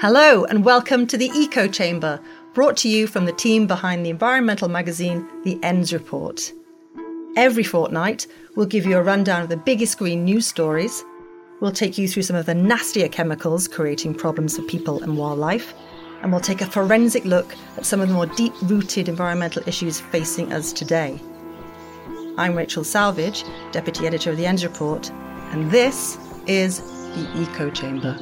Hello, and welcome to the Eco Chamber, brought to you from the team behind the environmental magazine, The Ends Report. Every fortnight, we'll give you a rundown of the biggest green news stories. We'll take you through some of the nastier chemicals creating problems for people and wildlife. And we'll take a forensic look at some of the more deep rooted environmental issues facing us today. I'm Rachel Salvage, Deputy Editor of The Ends Report, and this is the Eco Chamber.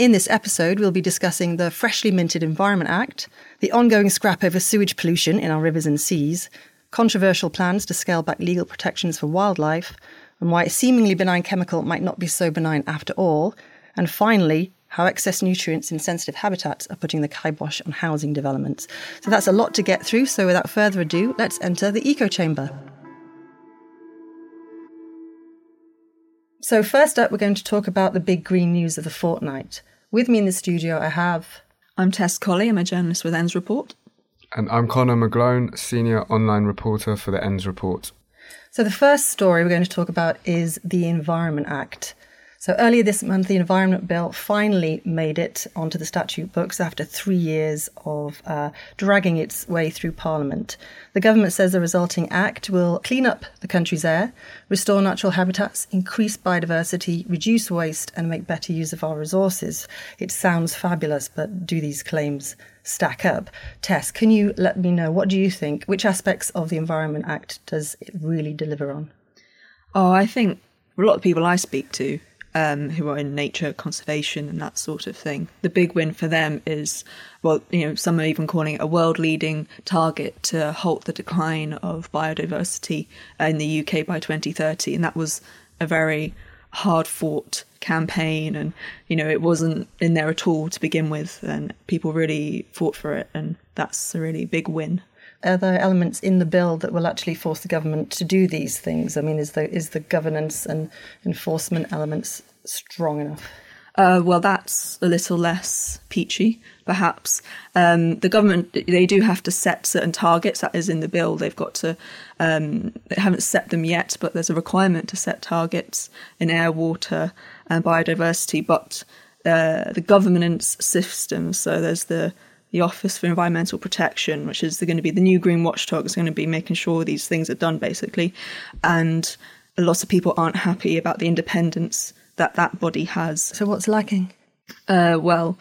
In this episode, we'll be discussing the freshly minted Environment Act, the ongoing scrap over sewage pollution in our rivers and seas, controversial plans to scale back legal protections for wildlife, and why a seemingly benign chemical might not be so benign after all, and finally, how excess nutrients in sensitive habitats are putting the kibosh on housing developments. So that's a lot to get through, so without further ado, let's enter the eco chamber. So, first up, we're going to talk about the big green news of the fortnight. With me in the studio, I have. I'm Tess Colley, I'm a journalist with Ends Report. And I'm Connor McGlone, senior online reporter for the Ends Report. So, the first story we're going to talk about is the Environment Act. So earlier this month, the Environment Bill finally made it onto the statute books after three years of uh, dragging its way through Parliament. The government says the resulting act will clean up the country's air, restore natural habitats, increase biodiversity, reduce waste, and make better use of our resources. It sounds fabulous, but do these claims stack up? Tess, can you let me know what do you think? Which aspects of the Environment Act does it really deliver on? Oh, I think a lot of people I speak to um, who are in nature conservation and that sort of thing. The big win for them is, well, you know, some are even calling it a world leading target to halt the decline of biodiversity in the UK by 2030. And that was a very hard fought campaign and you know it wasn't in there at all to begin with and people really fought for it and that's a really big win are there elements in the bill that will actually force the government to do these things? I mean, is the is the governance and enforcement elements strong enough? Uh, well, that's a little less peachy, perhaps. Um, the government they do have to set certain targets. That is in the bill. They've got to. Um, they haven't set them yet, but there's a requirement to set targets in air, water, and biodiversity. But uh, the governance system. So there's the the Office for Environmental Protection, which is going to be the new green watchdog, is going to be making sure these things are done, basically. And lots of people aren't happy about the independence that that body has. So, what's lacking? Uh, well,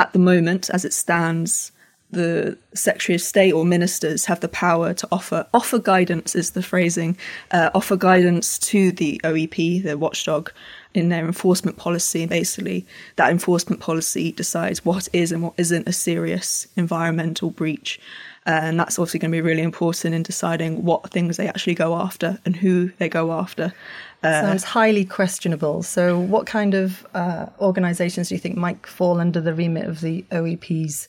at the moment, as it stands, the Secretary of State or ministers have the power to offer offer guidance is the phrasing uh, offer guidance to the OEP, the watchdog, in their enforcement policy. Basically, that enforcement policy decides what is and what isn't a serious environmental breach. And that's obviously going to be really important in deciding what things they actually go after and who they go after. Uh, Sounds highly questionable. So, what kind of uh, organisations do you think might fall under the remit of the OEP's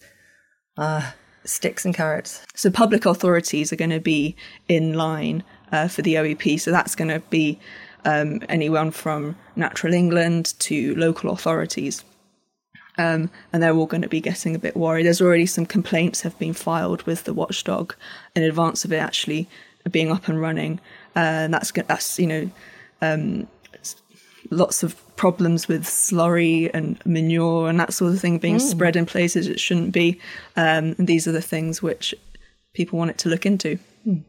uh, sticks and carrots? So, public authorities are going to be in line uh, for the OEP. So, that's going to be um, anyone from Natural England to local authorities. Um, and they're all going to be getting a bit worried. There's already some complaints have been filed with the watchdog in advance of it actually being up and running, uh, and that's that's you know um, lots of problems with slurry and manure and that sort of thing being mm. spread in places it shouldn't be. Um, and these are the things which people want it to look into. Mm.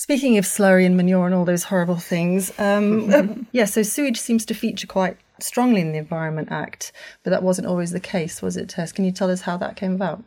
Speaking of slurry and manure and all those horrible things, um, yeah, so sewage seems to feature quite strongly in the Environment Act, but that wasn't always the case, was it, Tess? Can you tell us how that came about?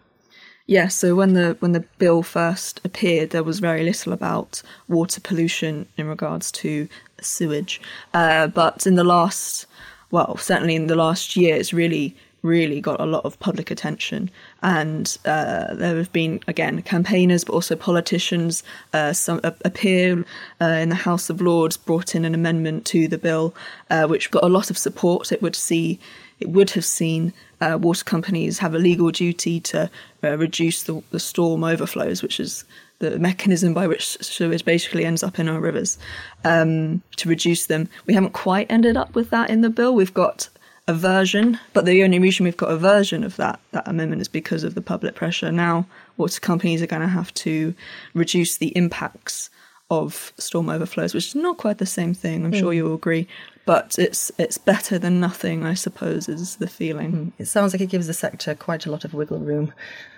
Yeah, so when the when the bill first appeared, there was very little about water pollution in regards to sewage, uh, but in the last, well, certainly in the last year, it's really really got a lot of public attention. And uh, there have been, again, campaigners, but also politicians. Uh, some a, a peer uh, in the House of Lords brought in an amendment to the bill, uh, which got a lot of support. It would see, it would have seen uh, water companies have a legal duty to uh, reduce the, the storm overflows, which is the mechanism by which sewage basically ends up in our rivers um, to reduce them. We haven't quite ended up with that in the bill. We've got a version, but the only reason we've got a version of that that amendment is because of the public pressure. Now, water companies are going to have to reduce the impacts of storm overflows, which is not quite the same thing. I'm sure you'll agree, but it's it's better than nothing. I suppose is the feeling. It sounds like it gives the sector quite a lot of wiggle room.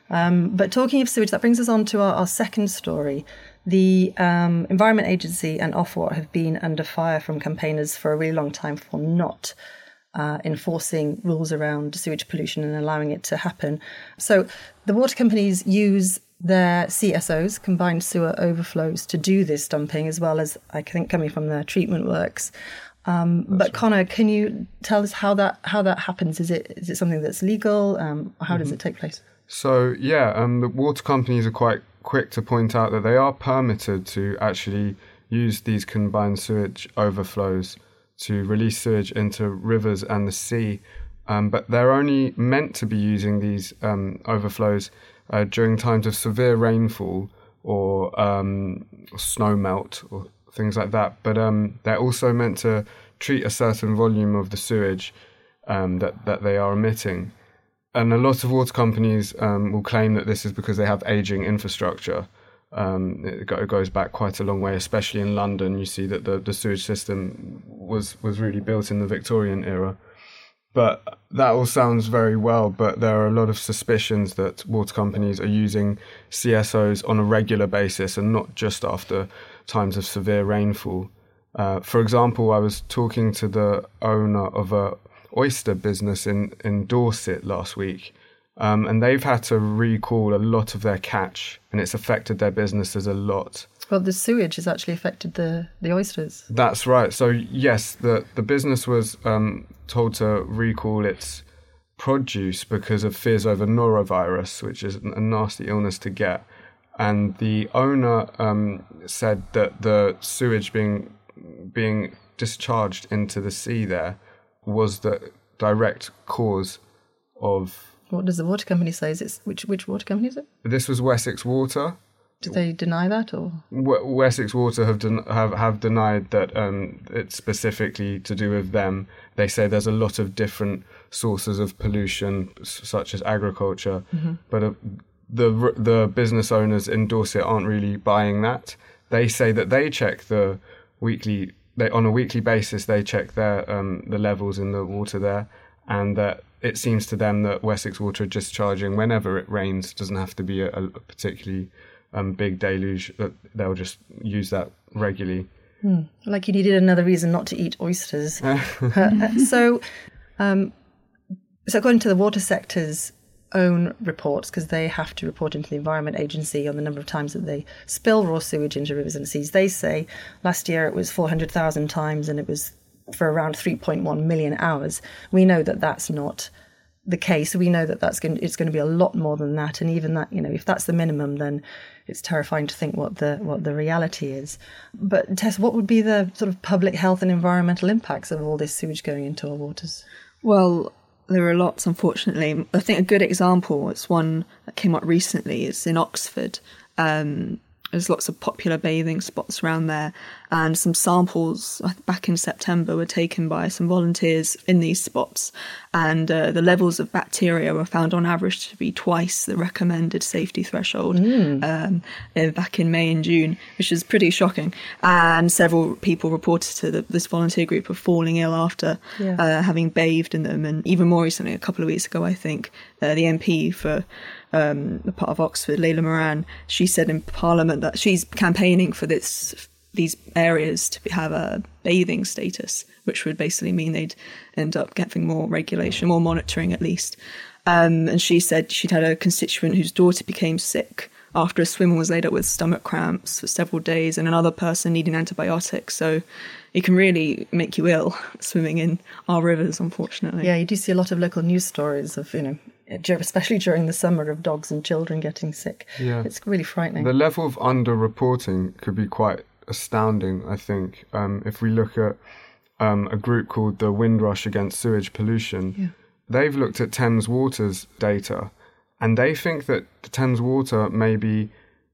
Um, but talking of sewage, that brings us on to our, our second story. The um, Environment Agency and Ofwat have been under fire from campaigners for a really long time for not uh, enforcing rules around sewage pollution and allowing it to happen. So the water companies use their CSOs, combined sewer overflows, to do this dumping, as well as I think coming from their treatment works. Um, but Connor, can you tell us how that how that happens? Is it is it something that's legal? Um, how does it take place? So yeah, um, the water companies are quite quick to point out that they are permitted to actually use these combined sewage overflows to release sewage into rivers and the sea, um, but they're only meant to be using these um, overflows uh, during times of severe rainfall or um, snow melt or things like that. But um, they're also meant to treat a certain volume of the sewage um, that that they are emitting. And a lot of water companies um, will claim that this is because they have aging infrastructure. Um, it, go, it goes back quite a long way, especially in London. You see that the, the sewage system was was really built in the Victorian era. But that all sounds very well, but there are a lot of suspicions that water companies are using CSOs on a regular basis and not just after times of severe rainfall. Uh, for example, I was talking to the owner of a oyster business in, in Dorset last week, um, and they've had to recall a lot of their catch, and it's affected their businesses a lot. Well, the sewage has actually affected the, the oysters. That's right. So yes, the the business was um, told to recall its produce because of fears over norovirus, which is a nasty illness to get. And the owner um, said that the sewage being being discharged into the sea there was the direct cause of. What does the water company say? Is it which which water company is it? This was Wessex Water. Do they deny that or? W- Wessex Water have den- have have denied that um, it's specifically to do with them. They say there's a lot of different sources of pollution, such as agriculture, but uh, the the business owners in Dorset aren't really buying that. They say that they check the weekly they on a weekly basis they check their um, the levels in the water there, and that it seems to them that Wessex Water are discharging whenever it rains. Doesn't have to be a, a particularly um, big deluge. That they'll just use that regularly. Like you needed another reason not to eat oysters. Uh, so, um, so according to the water sector's own reports, because they have to report into the Environment Agency on the number of times that they spill raw sewage into rivers and seas, they say last year it was 400,000 times and it was for around 3.1 million hours. We know that that's not the case. We know that that's going. It's going to be a lot more than that, and even that, you know, if that's the minimum, then it's terrifying to think what the what the reality is. But Tess, what would be the sort of public health and environmental impacts of all this sewage going into our waters? Well, there are lots, unfortunately. I think a good example, it's one that came up recently, is in Oxford. Um, there's lots of popular bathing spots around there, and some samples uh, back in September were taken by some volunteers in these spots, and uh, the levels of bacteria were found on average to be twice the recommended safety threshold um, uh, back in May and June, which is pretty shocking. And several people reported to the, this volunteer group of falling ill after Yeah. uh, having bathed in them, and even more recently, a couple of weeks ago, I think uh, the MP for um, the part of Oxford, Layla Moran, she said in Parliament that she's campaigning for this these areas to have a bathing status, which would basically mean they'd end up getting more regulation, more monitoring at least. Um, and she said she'd had a constituent whose daughter became sick after a swimmer was laid up with stomach cramps for several days, and another person needing antibiotics. So it can really make you ill swimming in our rivers, unfortunately. Yeah, you do see a lot of local news stories of you know, especially during the summer, of dogs and children getting sick. Yeah. it's really frightening. The level of underreporting could be quite astounding, I think. Um, if we look at um, a group called the Windrush Against Sewage Pollution, they've looked at Thames Water's data and they think that the Thames Water may be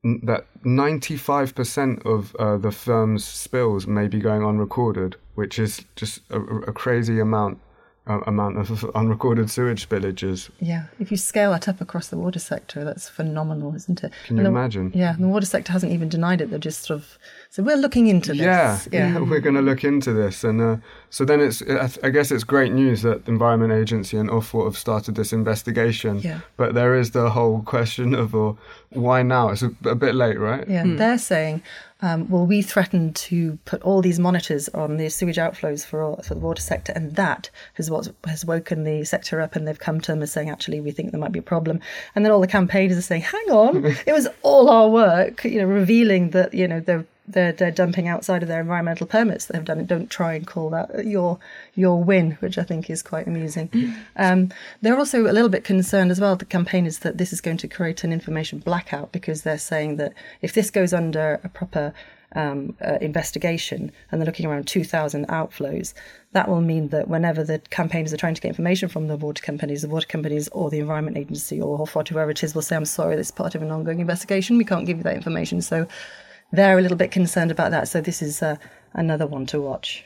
n- that 95% of uh, the firm's spills may be going unrecorded, which is just a, a crazy amount amount of unrecorded sewage spillages. Yeah, if you scale that up across the water sector, that's phenomenal, isn't it? Can you the- imagine? Yeah, the water sector hasn't even denied it. They're just sort of So we're looking into this. Yeah, yeah, we're going to look into this, and uh, so then it's. I guess it's great news that the Environment Agency and Ofwat have started this investigation. Yeah. But there is the whole question of uh, why now? It's a, a bit late, right? Yeah, and they're saying, um, well, we threatened to put all these monitors on the sewage outflows for all, for the water sector, and that is what has woken the sector up, and they've come to them as saying, actually, we think there might be a problem. And then all the campaigners are saying, hang on, it was all our work, you know, revealing that you know they're they're, they're dumping outside of their environmental permits that have done it. Don't try and call that your your win, which I think is quite amusing. Um, they're also a little bit concerned as well, the campaigners, that this is going to create an information blackout because they're saying that if this goes under a proper um, uh, investigation and they're looking around 2,000 outflows, that will mean that whenever the campaigners are trying to get information from the water companies, the water companies or the Environment Agency or whoever it is, will say, I'm sorry, this is part of an ongoing investigation. We can't give you that information. So they're a little bit concerned about that. So this is uh, another one to watch.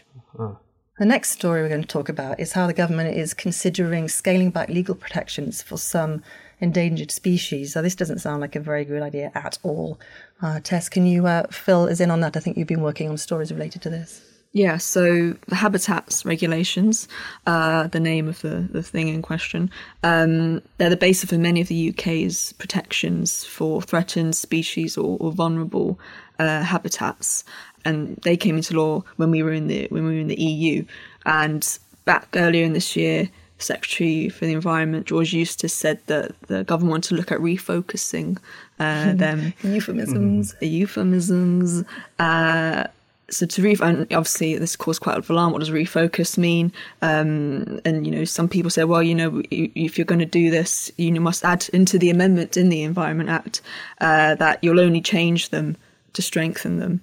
The next story we're going to talk about is how the government is considering scaling back legal protections for some endangered species. So this doesn't sound like a very good idea at all. Uh, Tess, can you uh, fill us in on that? I think you've been working on stories related to this. Yeah, so the habitats regulations, uh, the name of the, the thing in question, um, they're the basis for many of the UK's protections for threatened species or, or vulnerable uh, habitats, and they came into law when we were in the when we were in the EU. And back earlier in this year, Secretary for the Environment George Eustice said that the government wanted to look at refocusing uh, them Euphemisms. euphemisms. Uh, so to ref- and obviously this caused quite a lot of alarm. What does refocus mean? Um, and you know, some people say, well, you know, if you're going to do this, you must add into the amendment in the Environment Act uh, that you'll only change them to strengthen them.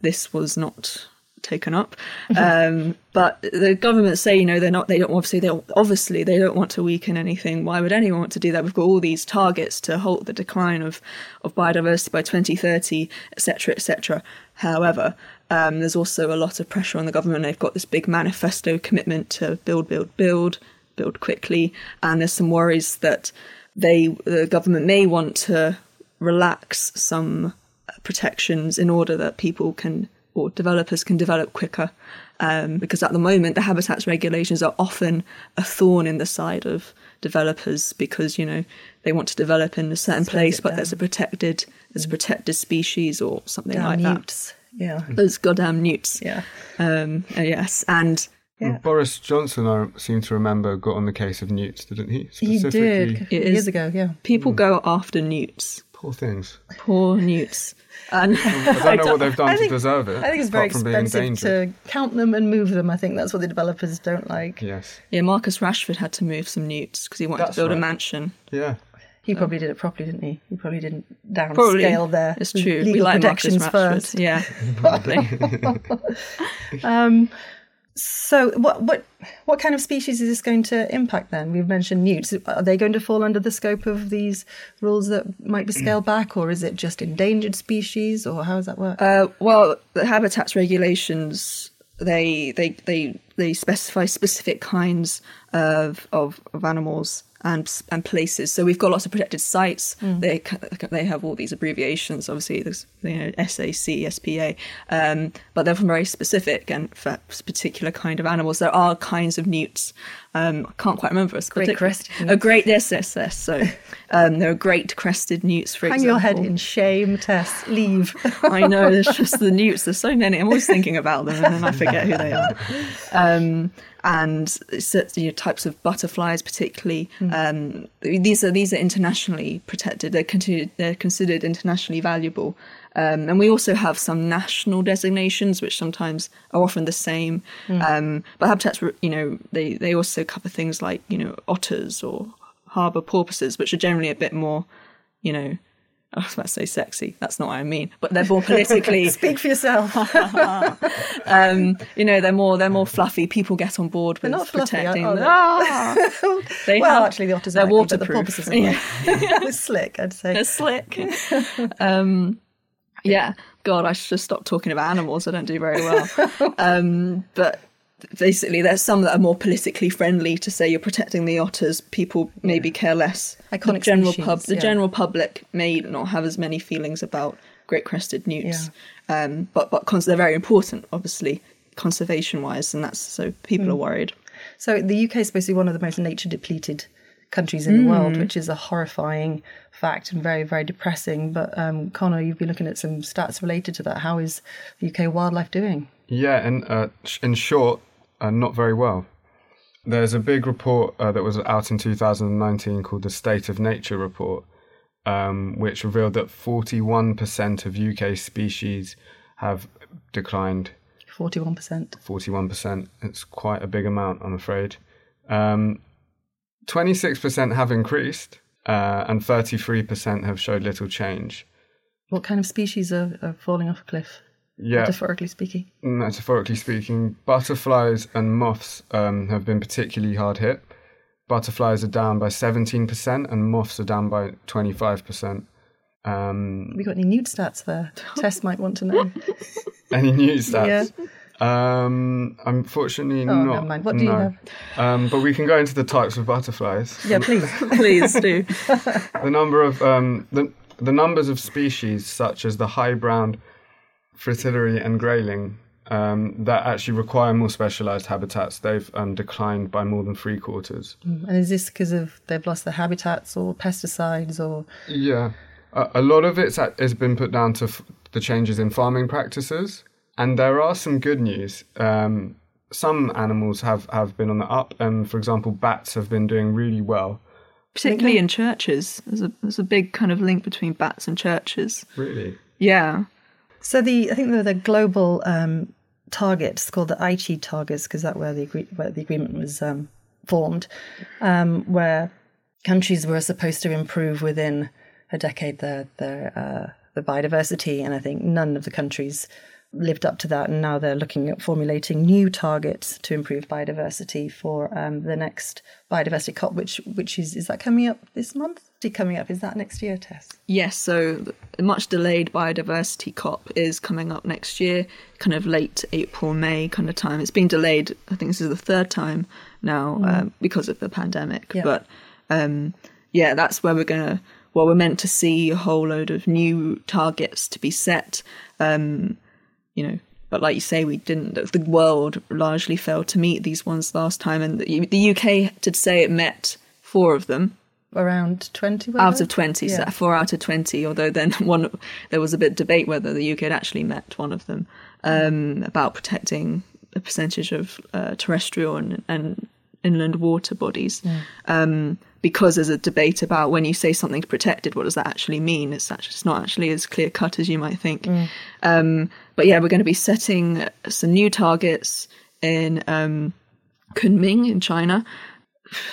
This was not taken up. Um, but the government say, you know, they're not. They don't obviously. They don't, obviously they don't want to weaken anything. Why would anyone want to do that? We've got all these targets to halt the decline of of biodiversity by 2030, etc., etc. However, um, there's also a lot of pressure on the government. They've got this big manifesto commitment to build, build, build, build quickly, and there's some worries that they the government may want to relax some protections in order that people can or developers can develop quicker. Um, because at the moment, the habitats regulations are often a thorn in the side of developers because you know they want to develop in a certain Slows place, but down. there's a protected there's a protected species or something Damn like that. Yeah. Those goddamn newts. Yeah. Um, uh, yes, and Yeah. Boris Johnson, I seem to remember, got on the case of newts, didn't he? He did a few It years ago, yeah. people go after newts. Poor things. Poor newts. And I don't know what they've done I to deserve it. I think it's very apart from being expensive to count them and move them. I think that's what the developers don't like. Yes. yeah, Marcus Rashford had to move some newts because he wanted That's to build a mansion. Yeah. He probably did it properly, didn't he? He probably didn't downscale Probably their It's true. legal we like Marcus protections Rashford. first. Yeah, probably. Um, so, what what what kind of species is this going to impact? Then we've mentioned newts. Are they going to fall under the scope of these rules that might be scaled back, or is it just endangered species, or how does that work? Uh, well, the habitats regulations they they they they specify specific kinds of of, of animals and and places. So we've got lots of protected sites. They they have all these abbreviations. Obviously, there's you know SAC, SPA, um, but they're from very specific and for a particular kind of animals. There are kinds of newts. Um, I can't quite remember. a Great crested A newts. great yes, yes, yes. So um, there are great crested newts. For example. Hang example. your head in shame, Tess. Leave. I know, there's just the newts. There's so many. I'm always thinking about them and then I forget who they are. And certain you know, types of butterflies, particularly. Um, these are these are internationally protected. They're considered they're considered internationally valuable. Um, and we also have some national designations, which sometimes are often the same. Um, but habitats, you know, they they also cover things like you know otters or harbour porpoises, which are generally a bit more, you know. I was about to say sexy. That's not what I mean. But they're more politically, Speak for yourself. um, you know, they're more they're more fluffy. People get on board with not fluffy, protecting. are them. they? Ah! They well, have- actually, the otters they're be, but the waterproof. porpoises are slick, I'd say. They're slick. um, yeah, God, I should just stop talking about animals. I don't do very well. Um, but basically, there's some that are more politically friendly to say you're protecting the otters. People maybe care less. Iconic the general species, pub, the yeah. general public may not have as many feelings about great crested newts. Um, but but cons- they're very important, obviously, conservation wise, and that's so people are worried. So the UK is supposed to be one of the most nature depleted countries in the world, which is a horrifying fact and very, very depressing. But um, Connor, you've been looking at some stats related to that. How is the UK wildlife doing? Yeah, and uh, in short, uh, not very well. There's a big report uh, that was out in 2019 called the State of Nature Report, um, which revealed that 41% of UK species have declined. Forty-one percent. 41%. It's quite a big amount, I'm afraid. Um, 26% have increased, uh, and 33% have showed little change. What kind of species are, are falling off a cliff? Yeah, Metaphorically speaking. metaphorically speaking, butterflies and moths um, have been particularly hard hit. Butterflies are down by 17%, and moths are down by 25%. Um, Have we got any newt stats there? Tess might want to know. any news stats? Um, unfortunately, Oh, not. never mind. What do you no. have? Um, but we can go into the types of butterflies. Yeah, please. Please do. the number of um, the the numbers of species such as the high-brown fritillary and grayling um, that actually require more specialized habitats they've um, declined by more than three quarters. and is this because of they've lost their habitats or pesticides or Yeah, a, a lot of it has been put down to f- the changes in farming practices, and there are some good news. Um, some animals have, have been on the up, and for example, bats have been doing really well. Particularly in churches. There's a there's a big kind of link between bats and churches. Really, Yeah. So the I think the, the global um, targets called the Aichi targets because that where the where the agreement was um, formed, um, where countries were supposed to improve within a decade their their uh, the biodiversity, and I think none of the countries lived up to that, and now they're looking at formulating new targets to improve biodiversity for um, the next biodiversity COP, which which is is that coming up this month? Is coming up? Is that next year, Tess? Yes, so the much delayed biodiversity COP is coming up next year, kind of late April, May kind of time. It's been delayed, I think this is the third time now um, because of the pandemic. Yeah. But um, yeah, that's where we're going to, well, we're meant to see a whole load of new targets to be set. Um, you know, but like you say, we didn't, the world largely failed to meet these ones last time. And the, UK did say it met four of them. Around twenty out of 20 so four out of 20 although then one there was a bit of debate whether the uk had actually met one of them um, about protecting a percentage of uh, terrestrial and, and inland water bodies. Um, because there's a debate about when you say something's protected what does that actually mean it's actually it's not actually as clear cut as you might think um, but yeah we're going to be setting some new targets in um, kunming in china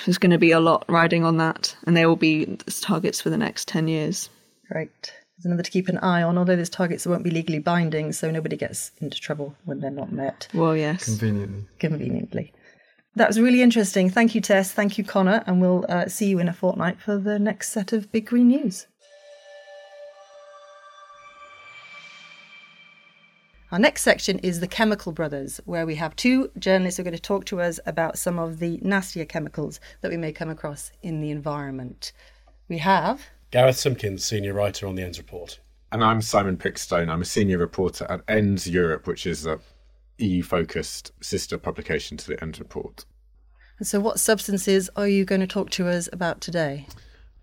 there's going to be a lot riding on that, and they will be targets for the next 10 years. Right. There's another to keep an eye on, although these targets won't be legally binding, so nobody gets into trouble when they're not met Well, yes. conveniently. conveniently. That was really interesting. Thank you, Tess. Thank you, Connor. And we'll uh, see you in a fortnight for the next set of Big Green News. Our next section is the Chemical Brothers, where we have two journalists who are going to talk to us about some of the nastier chemicals that we may come across in the environment. We have Gareth Simpkins, senior writer on the Ends Report. And I'm Simon Pickstone. I'm a senior reporter at ENDS Europe, which is a EU focused sister publication to the end report. And So, what substances are you going to talk to us about today?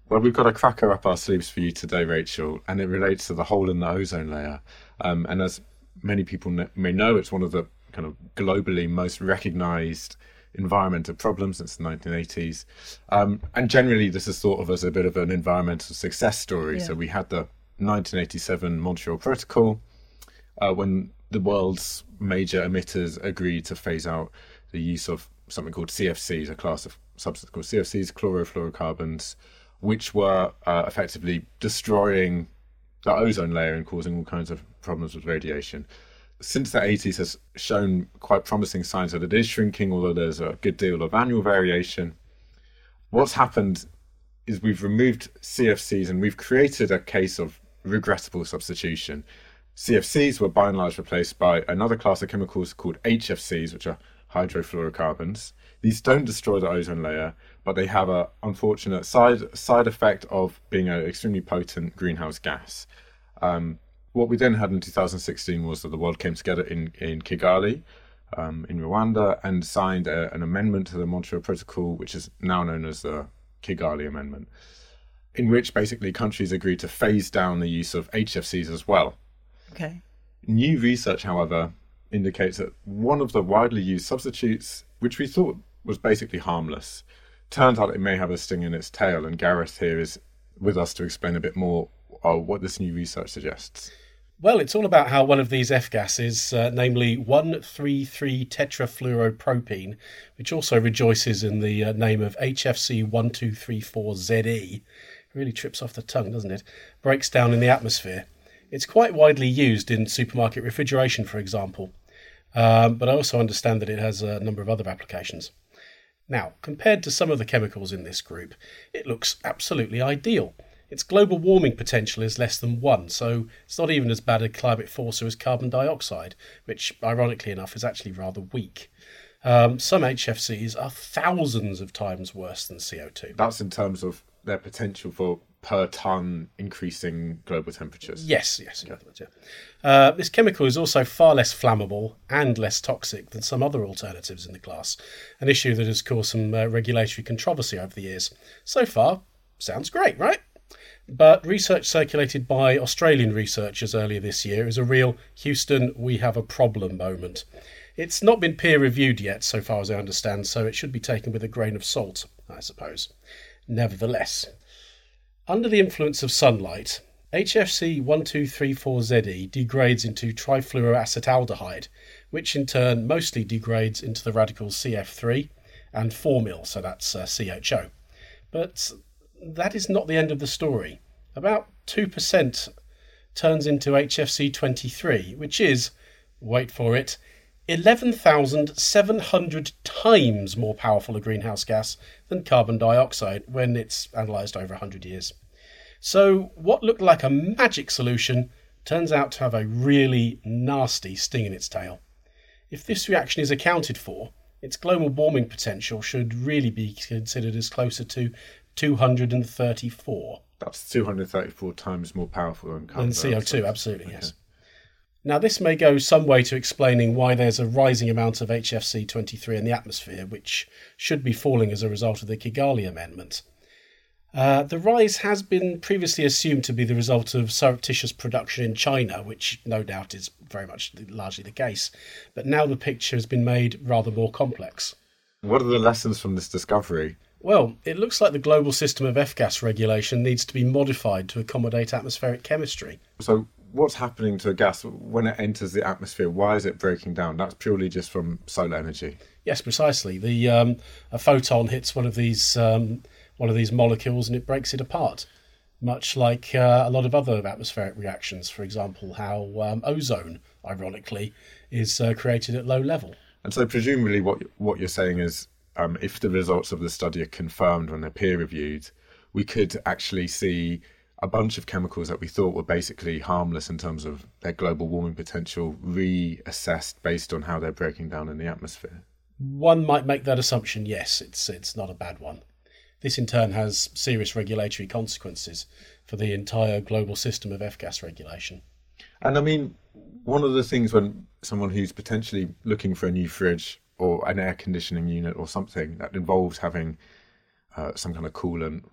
Well, we've got a cracker up our sleeves for you today, Rachel, and it relates to the hole in the ozone layer. Um, and as many people may know, it's one of the kind of globally most recognized environmental problems since the 1980s. Um, and generally, this is thought of as a bit of an environmental success story. So we had the 1987 Montreal Protocol, uh, when the world's major emitters agreed to phase out the use of something called CFCs, a class of substances called CFCs, chlorofluorocarbons, which were uh, effectively destroying the ozone layer and causing all kinds of problems with radiation. Since the 80s has shown quite promising signs that it is shrinking, although there's a good deal of annual variation. What's happened is we've removed CFCs and we've created a case of regrettable substitution. CFCs were by and large replaced by another class of chemicals called HFCs, which are hydrofluorocarbons. These don't destroy the ozone layer, but they have a unfortunate side side effect of being an extremely potent greenhouse gas. Um, what we then had in 2016 was that the world came together in, in Kigali, um, in Rwanda, and signed a, an amendment to the Montreal Protocol, which is now known as the Kigali Amendment, in which basically countries agreed to phase down the use of HFCs as well. Okay. New research, however, indicates that one of the widely used substitutes, which we thought was basically harmless, turns out it may have a sting in its tail. And Gareth here is with us to explain a bit more uh, what this new research suggests. Well, it's all about how one of these F gases, uh, namely 133 tetrafluoropropene, which also rejoices in the uh, name of HFC 1234ZE, really trips off the tongue, doesn't it? Breaks down in the atmosphere. It's quite widely used in supermarket refrigeration, for example, um, but I also understand that it has a number of other applications. Now, compared to some of the chemicals in this group, it looks absolutely ideal. Its global warming potential is less than one, so it's not even as bad a climate forcer as carbon dioxide, which, ironically enough, is actually rather weak. Um, some HFCs are thousands of times worse than CO2. That's in terms of their potential for per ton increasing global temperatures. Yes, yes. other words, yeah. Uh, this chemical is also far less flammable and less toxic than some other alternatives in the class, an issue that has caused some uh, regulatory controversy over the years. So far, sounds great, right? But research circulated by Australian researchers earlier this year is a real Houston, we have a problem moment. It's not been peer reviewed yet, so far as I understand, so it should be taken with a grain of salt, I suppose. Nevertheless, under the influence of sunlight, HFC 1234ZE degrades into trifluoroacetaldehyde, which in turn mostly degrades into the radicals CF3 and formyl, so that's uh, CHO. But that is not the end of the story. About 2% turns into HFC23, which is, wait for it, 11,700 times more powerful a greenhouse gas than carbon dioxide when it's analysed over 100 years. So, what looked like a magic solution turns out to have a really nasty sting in its tail. If this reaction is accounted for, its global warming potential should really be considered as closer to 234 That's 234 times more powerful than carbon than CO2, dioxide. absolutely, yes. Now, this may go some way to explaining why there's a rising amount of HFC 23 in the atmosphere, which should be falling as a result of the Kigali Amendment. Uh, the rise has been previously assumed to be the result of surreptitious production in China, which no doubt is very much largely the case. But now the picture has been made rather more complex. What are the lessons from this discovery? Well, it looks like the global system of F gas regulation needs to be modified to accommodate atmospheric chemistry. So, what's happening to a gas when it enters the atmosphere? Why is it breaking down? That's purely just from solar energy. Yes, precisely. The um, a photon hits one of these um, one of these molecules and it breaks it apart, much like uh, a lot of other atmospheric reactions. For example, how um, ozone, ironically, is uh, created at low level. And so, presumably, what what you're saying is, um, if the results of the study are confirmed when they're peer reviewed, we could actually see a bunch of chemicals that we thought were basically harmless in terms of their global warming potential reassessed based on how they're breaking down in the atmosphere. One might make that assumption. Yes, it's it's not a bad one. This in turn has serious regulatory consequences for the entire global system of F gas regulation. And I mean, one of the things when someone who's potentially looking for a new fridge or an air conditioning unit or something that involves having uh, some kind of coolant,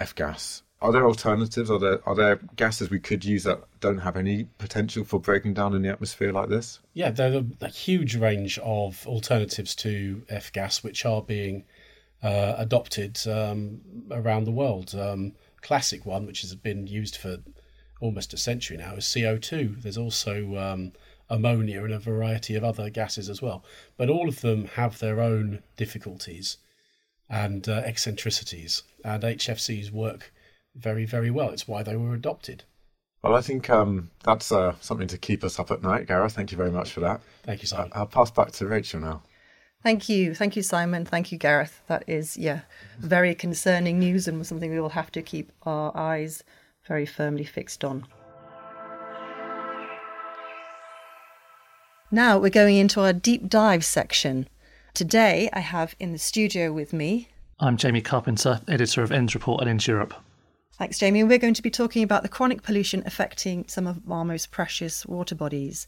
F gas, are there alternatives? Are there are there gases we could use that don't have any potential for breaking down in the atmosphere like this? Yeah, there are a huge range of alternatives to F gas which are being uh, adopted um, around the world. Um, classic one, which has been used for almost a century now, is CO2. There's also um, ammonia and a variety of other gases as well. But all of them have their own difficulties and uh, eccentricities, and HFCs work very, very well. It's why they were adopted. Well, I think um, that's uh, something to keep us up at night, Gareth. Thank you very much for that. Thank you, Simon. I'll pass back to Rachel now. Thank you. Thank you, Simon. Thank you, Gareth. That is, yeah, very concerning news and something we will have to keep our eyes very firmly fixed on. Now we're going into our deep dive section. Today I have in the studio with me I'm Jamie Carpenter, editor of Ends Report and Ends Europe. Thanks, Jamie. We're going to be talking about the chronic pollution affecting some of our most precious water bodies.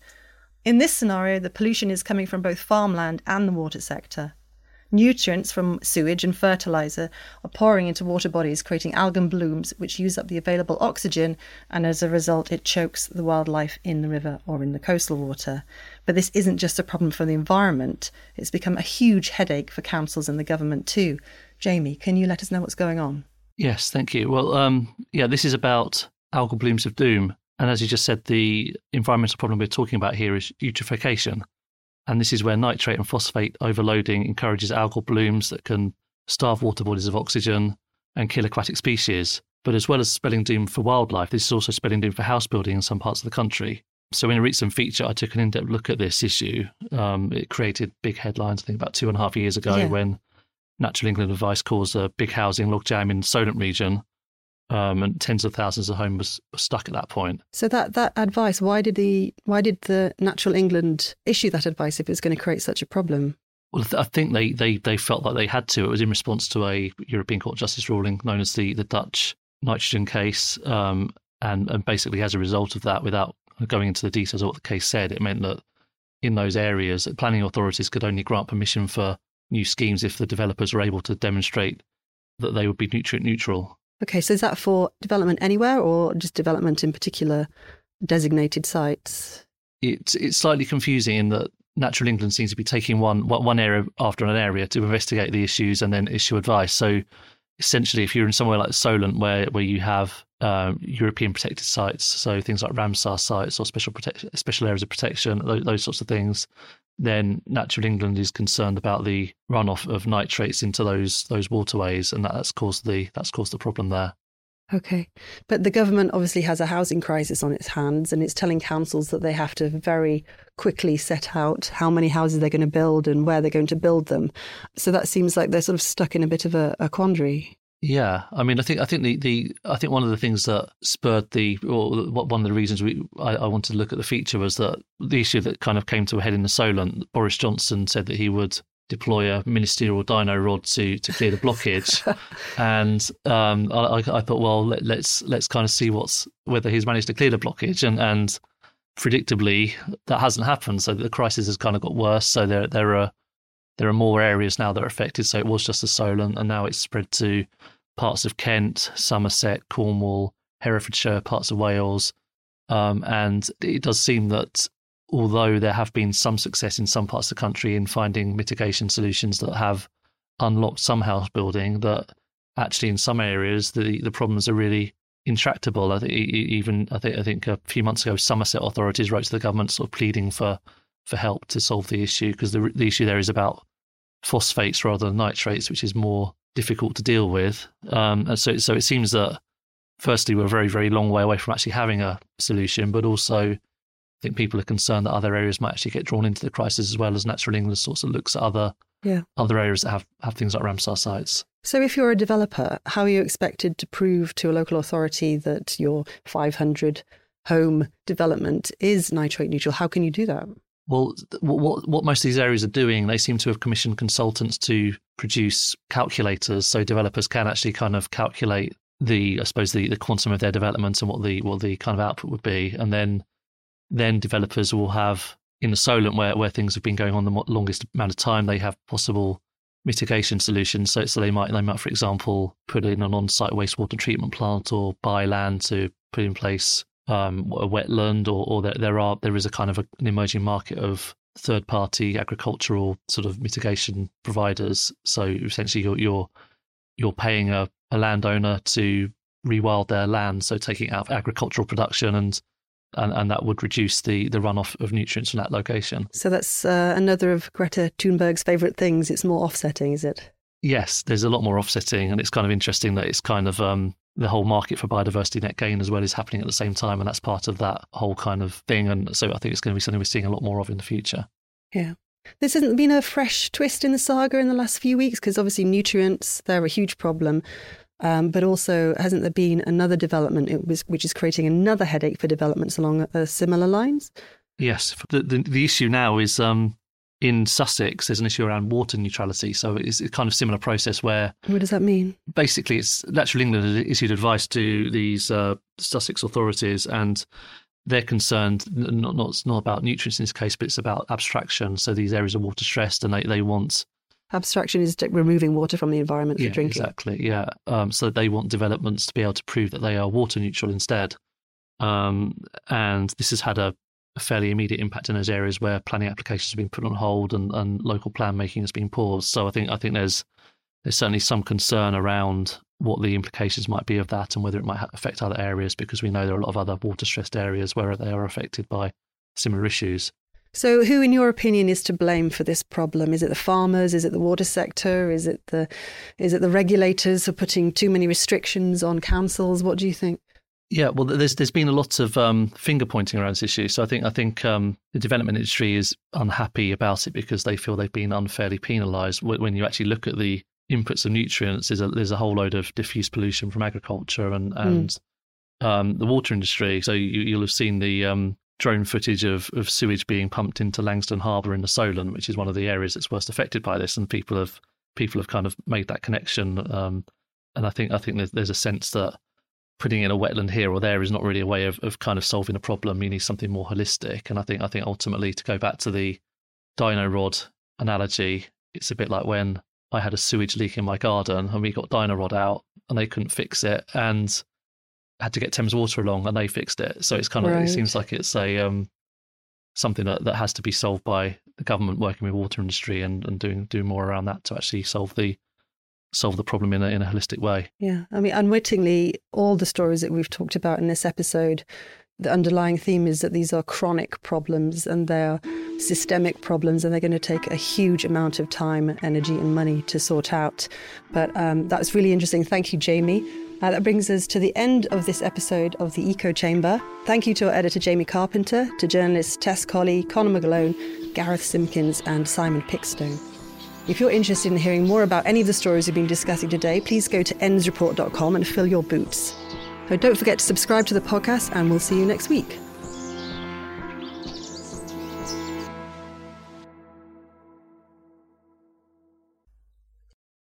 In this scenario, the pollution is coming from both farmland and the water sector. Nutrients from sewage and fertilizer are pouring into water bodies, creating algal blooms which use up the available oxygen, and as a result, it chokes the wildlife in the river or in the coastal water. But this isn't just a problem for the environment, it's become a huge headache for councils and the government too. Jamie, can you let us know what's going on? Yes, thank you. Well, um, yeah, this is about algal blooms of doom. And as you just said, the environmental problem we're talking about here is eutrophication. And this is where nitrate and phosphate overloading encourages algal blooms that can starve water bodies of oxygen and kill aquatic species. But as well as spelling doom for wildlife, this is also spelling doom for house building in some parts of the country. So in a recent feature, I took an in-depth look at this issue. Um, it created big headlines, I think about two and a half years ago, yeah. when Natural England advice caused a big housing logjam in the Solent region, um, and tens of thousands of homes were stuck at that point. So that that advice, why did the why did the Natural England issue that advice if it was going to create such a problem? Well, I think they, they, they felt like they had to. It was in response to a European Court of Justice ruling known as the, the Dutch nitrogen case. Um, and, and basically, as a result of that, without going into the details of what the case said, it meant that in those areas, planning authorities could only grant permission for new schemes if the developers are able to demonstrate that they would be nutrient neutral. Okay, so is that for development anywhere or just development in particular designated sites? It's it's slightly confusing in that Natural England seems to be taking one one area after an area to investigate the issues and then issue advice. So essentially, if you're in somewhere like Solent where where you have um, European protected sites, so things like Ramsar sites or special special areas of protection, those, those sorts of things, then Natural England is concerned about the runoff of nitrates into those those waterways, and that's caused the that's caused the problem there. Okay, but the government obviously has a housing crisis on its hands, and it's telling councils that they have to very quickly set out how many houses they're going to build and where they're going to build them. So that seems like they're sort of stuck in a bit of a, a quandary. Yeah, I mean, I think I think the, the I think one of the things that spurred the or one of the reasons we I, I, wanted to look at the feature was that the issue that kind of came to a head in the Solent. Boris Johnson said that he would deploy a ministerial Dyno-Rod to to clear the blockage, and um, I, I, thought, well, let, us let's, let's kind of see what's whether he's managed to clear the blockage, and and predictably that hasn't happened. So the crisis has kind of got worse. So there there are there are more areas now that are affected. So it was just the Solent, and now it's spread to parts of Kent, Somerset, Cornwall, Herefordshire, parts of Wales. Um, and it does seem that although there have been some success in some parts of the country in finding mitigation solutions that have unlocked some house building, that actually in some areas the, the problems are really intractable. I think even I think I think a few months ago, Somerset authorities wrote to the government, sort of pleading for for help to solve the issue because the the issue there is about phosphates rather than nitrates, which is more difficult to deal with. Um, so, so it seems that firstly, we're a very, very long way away from actually having a solution, but also I think people are concerned that other areas might actually get drawn into the crisis as well as Natural England sorts of looks at other yeah. other areas that have, have things like Ramsar sites. So, if you're a developer, how are you expected to prove to a local authority that your 500 home development is nitrate neutral? How can you do that? Well, what, what most of these areas are doing, they seem to have commissioned consultants to produce calculators so developers can actually kind of calculate the, I suppose, the, the quantum of their development and what the what the kind of output would be, and then then developers will have in the Solent where where things have been going on the longest amount of time, they have possible mitigation solutions. So so they might they might, for example, put in an on-site wastewater treatment plant or buy land to put in place um, a wetland, or, or there, there are there is a kind of a, an emerging market of third party agricultural sort of mitigation providers. So essentially, you're you're, you're paying a, a landowner to rewild their land, so taking out agricultural production and and, and that would reduce the, the runoff of nutrients from that location. So that's uh, another of Greta Thunberg's favourite things. It's more offsetting, is it? Yes, there's a lot more offsetting, and it's kind of interesting that it's kind of um, the whole market for biodiversity net gain as well is happening at the same time, and that's part of that whole kind of thing. And so I think it's going to be something we're seeing a lot more of in the future. Yeah. This hasn't been a fresh twist in the saga in the last few weeks because obviously nutrients they're a huge problem, um, but also hasn't there been another development was, which is creating another headache for developments along uh, similar lines? Yes, the, the, the issue now is um, in Sussex, there's an issue around water neutrality. So it's a kind of similar process where What does that mean? basically it's Natural England has issued advice to these uh, Sussex authorities and they're concerned not, not not about nutrients in this case, but it's about abstraction. So these areas are water stressed and they, they want Abstraction is removing water from the environment for yeah, drinking. Exactly, yeah. Um, so they want developments to be able to prove that they are water neutral instead. Um, and this has had a, a, fairly immediate impact in those areas where planning applications have been put on hold and, and local plan making has been paused. So I think I think there's there's certainly some concern around what the implications might be of that and whether it might affect other areas because we know there are a lot of other water stressed areas where they are affected by similar issues. So, who, in your opinion, is to blame for this problem? Is it the farmers? Is it the water sector? Is it the is it the regulators for putting too many restrictions on councils? What do you think? Yeah, well, there's there's been a lot of um, finger pointing around this issue. So I think I think um, the development industry is unhappy about it because they feel they've been unfairly penalised. When you actually look at the inputs of nutrients, there's a there's a whole load of diffuse pollution from agriculture and and mm. um, the water industry. So you, will have seen the um, drone footage of, of sewage being pumped into Langstone Harbour in the Solent, which is one of the areas that's worst affected by this, and people have people have kind of made that connection. Um, and I think I think there's, there's, a sense that putting in a wetland here or there is not really a way of, of kind of solving a problem. You need something more holistic. And I think I think ultimately to go back to the Dyno-Rod analogy, it's a bit like when I had a sewage leak in my garden and we got Dyno-Rod out and they couldn't fix it and had to get Thames Water along and they fixed it. So it's kind of right. it seems like it's a um, something that, that has to be solved by the government working with water industry and, and doing doing more around that to actually solve the solve the problem in a in a holistic way. Yeah. I mean unwittingly all the stories that we've talked about in this episode the underlying theme is that these are chronic problems and they're systemic problems and they're going to take a huge amount of time, energy, and money to sort out. But um, that was really interesting. Thank you, Jamie. Uh, that brings us to the end of this episode of the Eco Chamber. Thank you to our editor Jamie Carpenter, to journalists Tess Colley, Conor McGlone, Gareth Simpkins, and Simon Pickstone. If you're interested in hearing more about any of the stories we've been discussing today, please go to endsreport.com and fill your boots. So don't forget to subscribe to the podcast, and we'll see you next week.